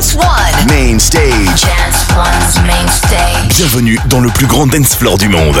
Dance One. Main stage. Dance One's main stage. Bienvenue dans le plus grand dance floor du monde.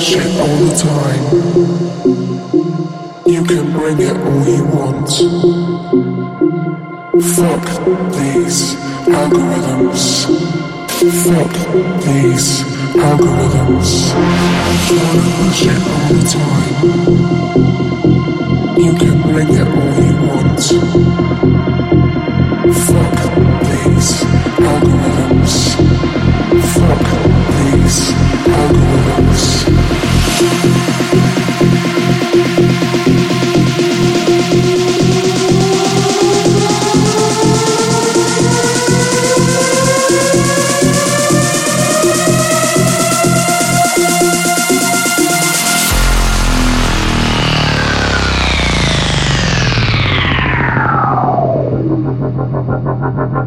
shit all the time. You can bring it all you want. Fuck these algorithms. Fuck these algorithms. You wanna push it all the time. You can bring it all you want. Fuck these algorithms. Ha ha ha.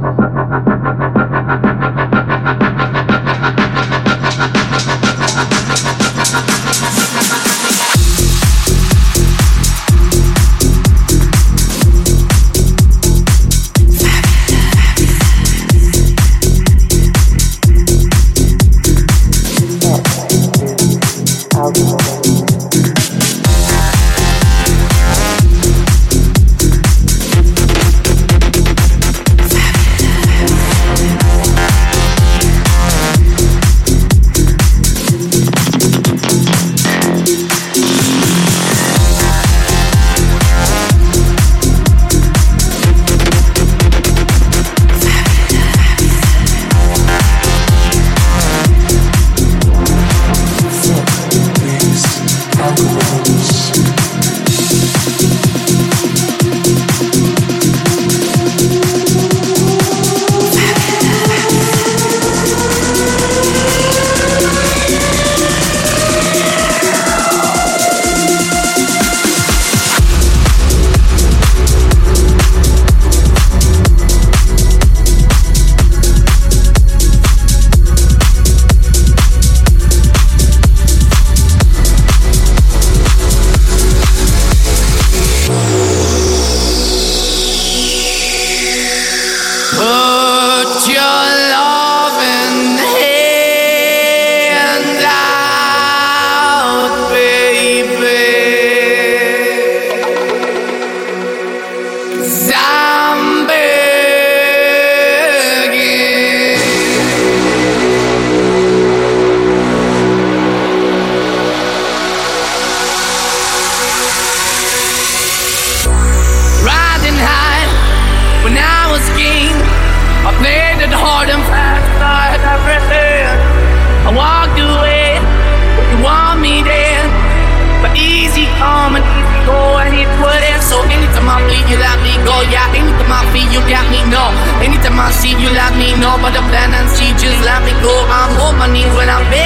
Money when I'm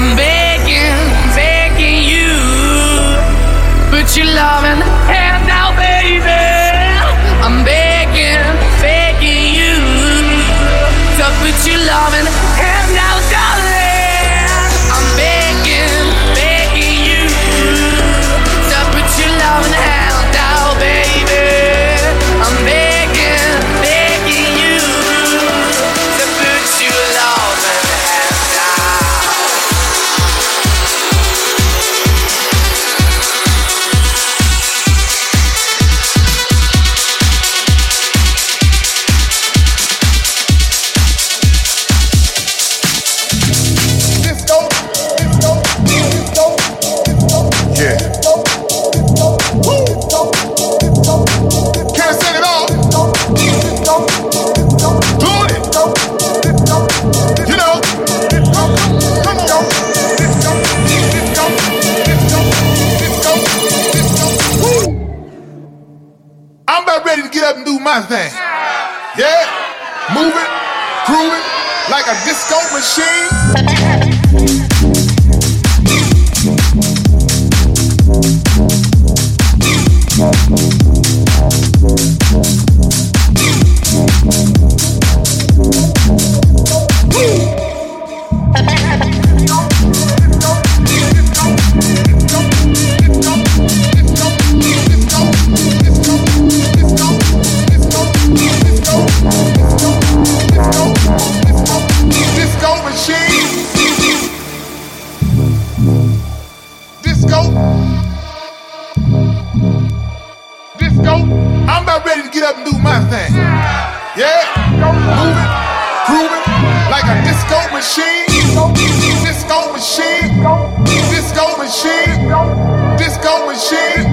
I'm begging, begging you. Put your love in the hand now, baby. I'm begging, begging you. to put your love in I'm about ready to get up and do my thing. Yeah, moving, grooving like a disco machine. Disco machine. Disco machine. Disco machine.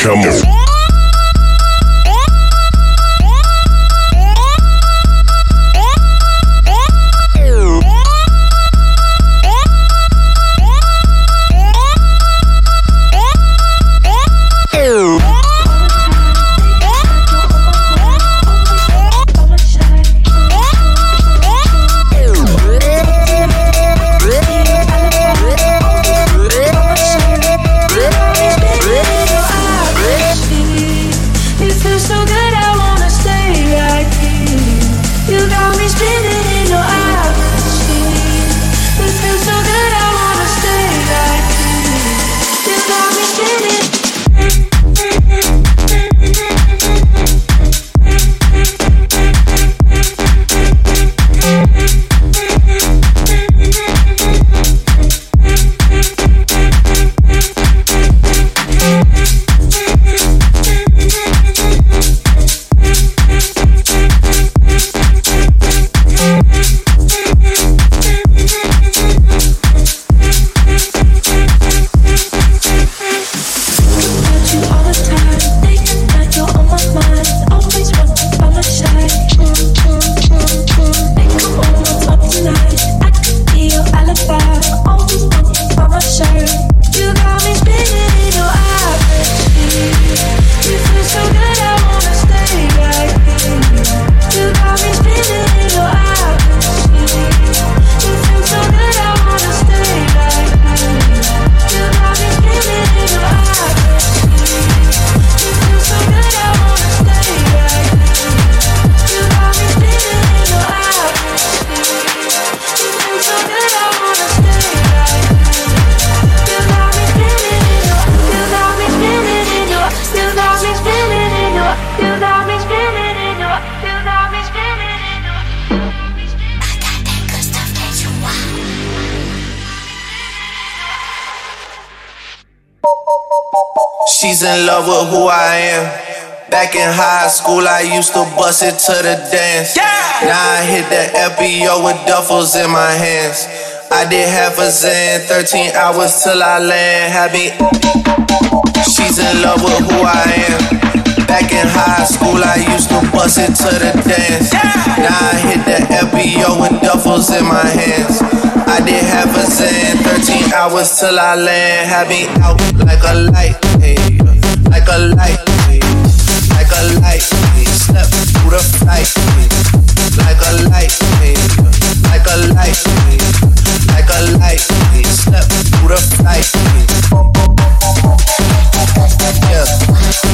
Come on. In love with who I am. Back in high school, I used to bust it to the dance. Now I hit the FBO with duffels in my hands. I did half a zen, 13 hours till I land. Happy. She's in love with who I am. Back in high school, I used to bust it to the dance. Now I hit the FBO with duffels in my hands. I did half a zen, 13 hours till I land. Had me out like a light. Like a light, like a light. Step through the fight, like a light, like a light, like a light. Step through the fight. Yeah,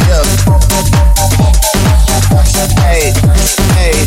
yeah. Hey, hey.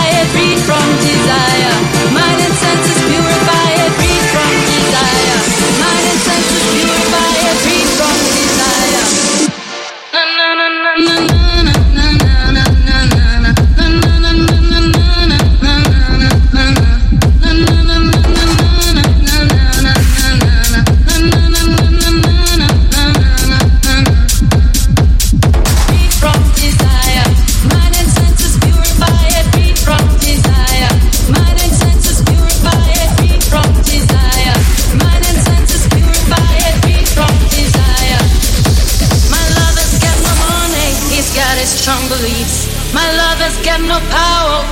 desire.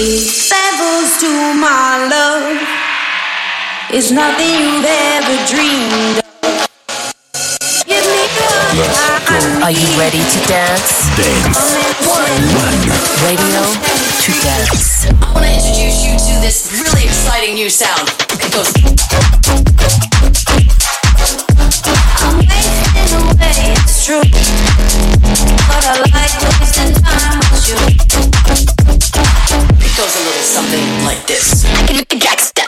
Levels to my love is nothing you've ever dreamed of. Give me what Are you ready to dance? Dance. Come and set me Radio to dance. I want to introduce you to this really exciting new sound. It goes.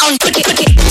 on, put it, put it.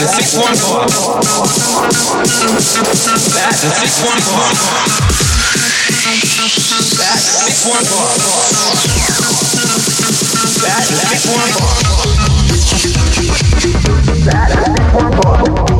the 614. That's the 614. That's the 614. That's the 614. That's the 614.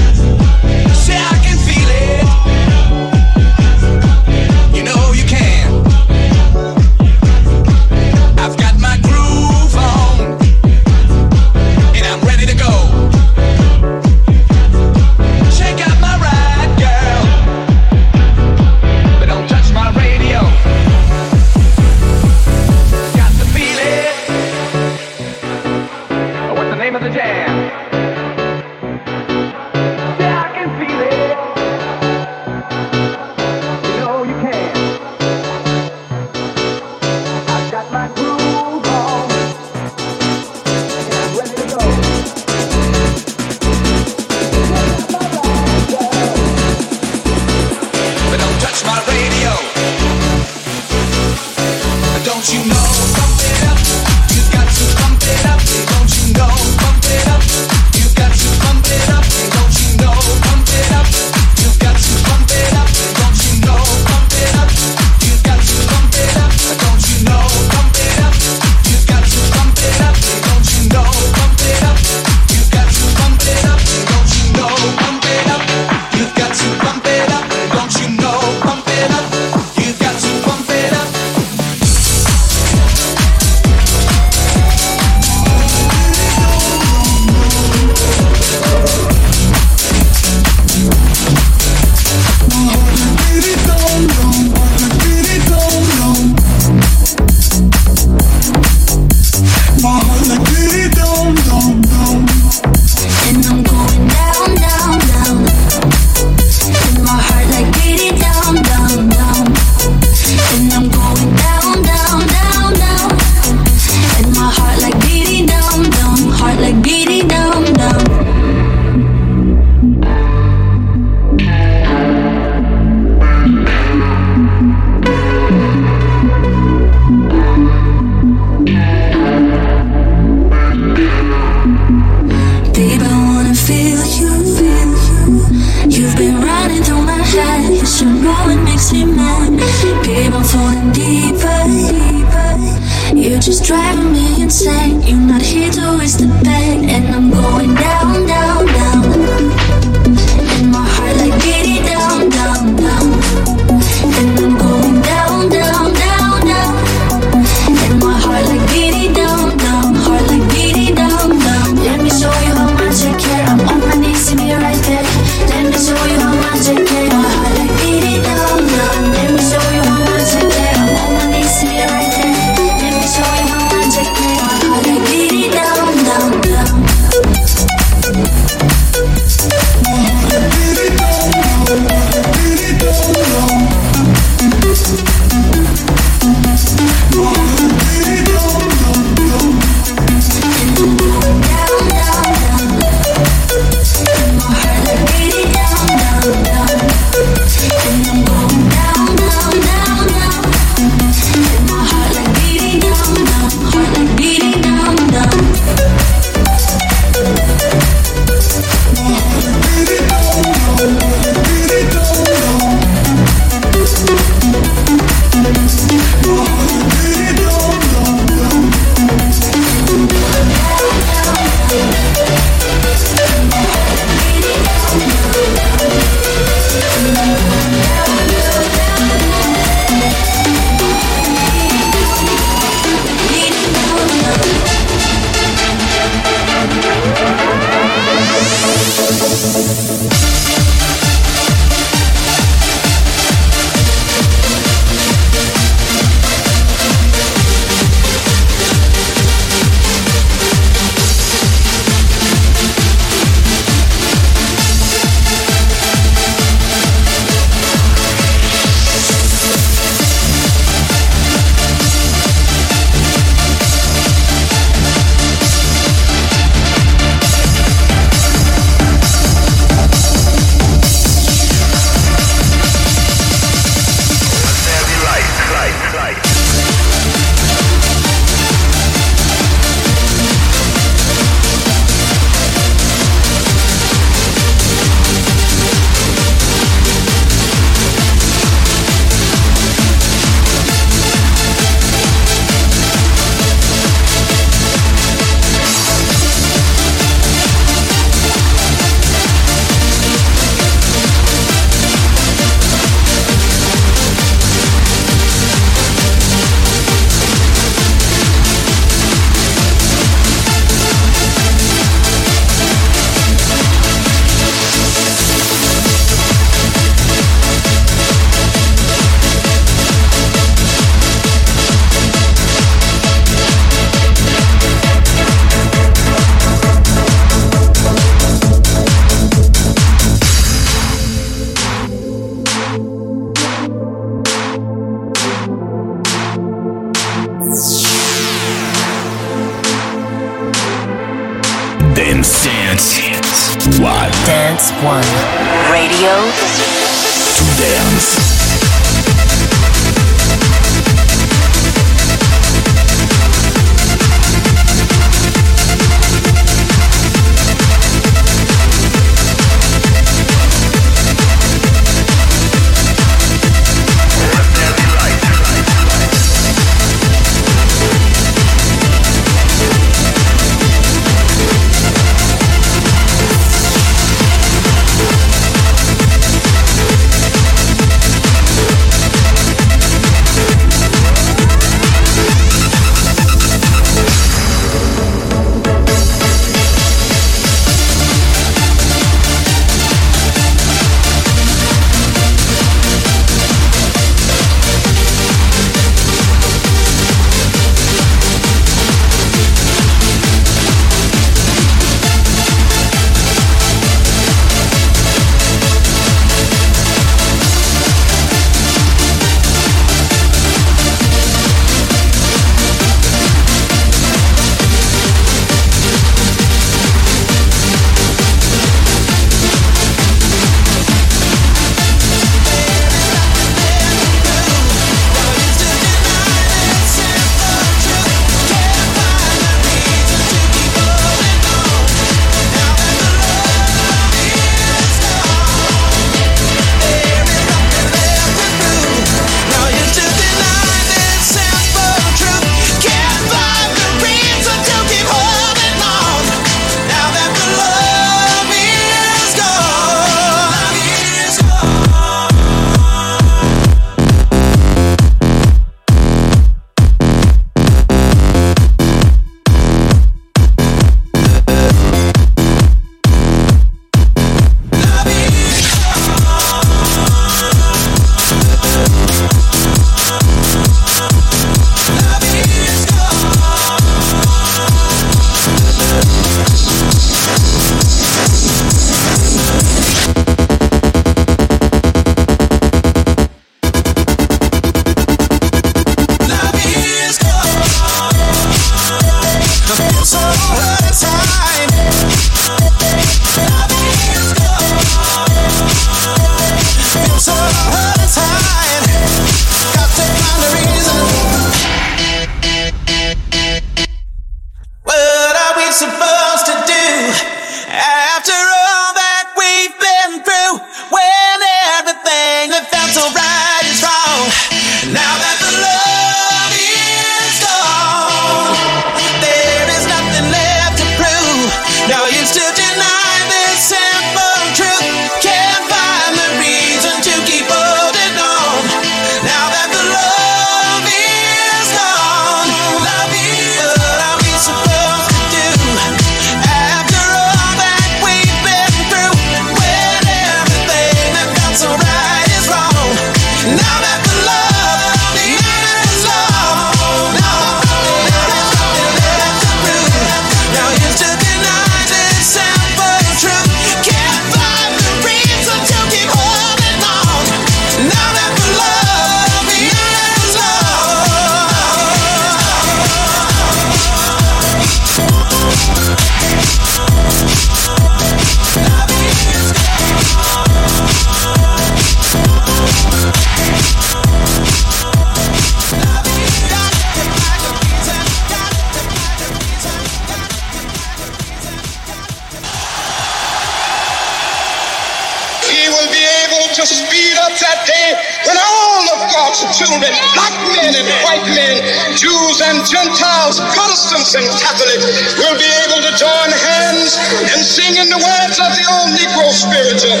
God's children, black men and white men, Jews and Gentiles, Protestants and Catholics, will be able to join hands and sing in the words of the old Negro spiritual.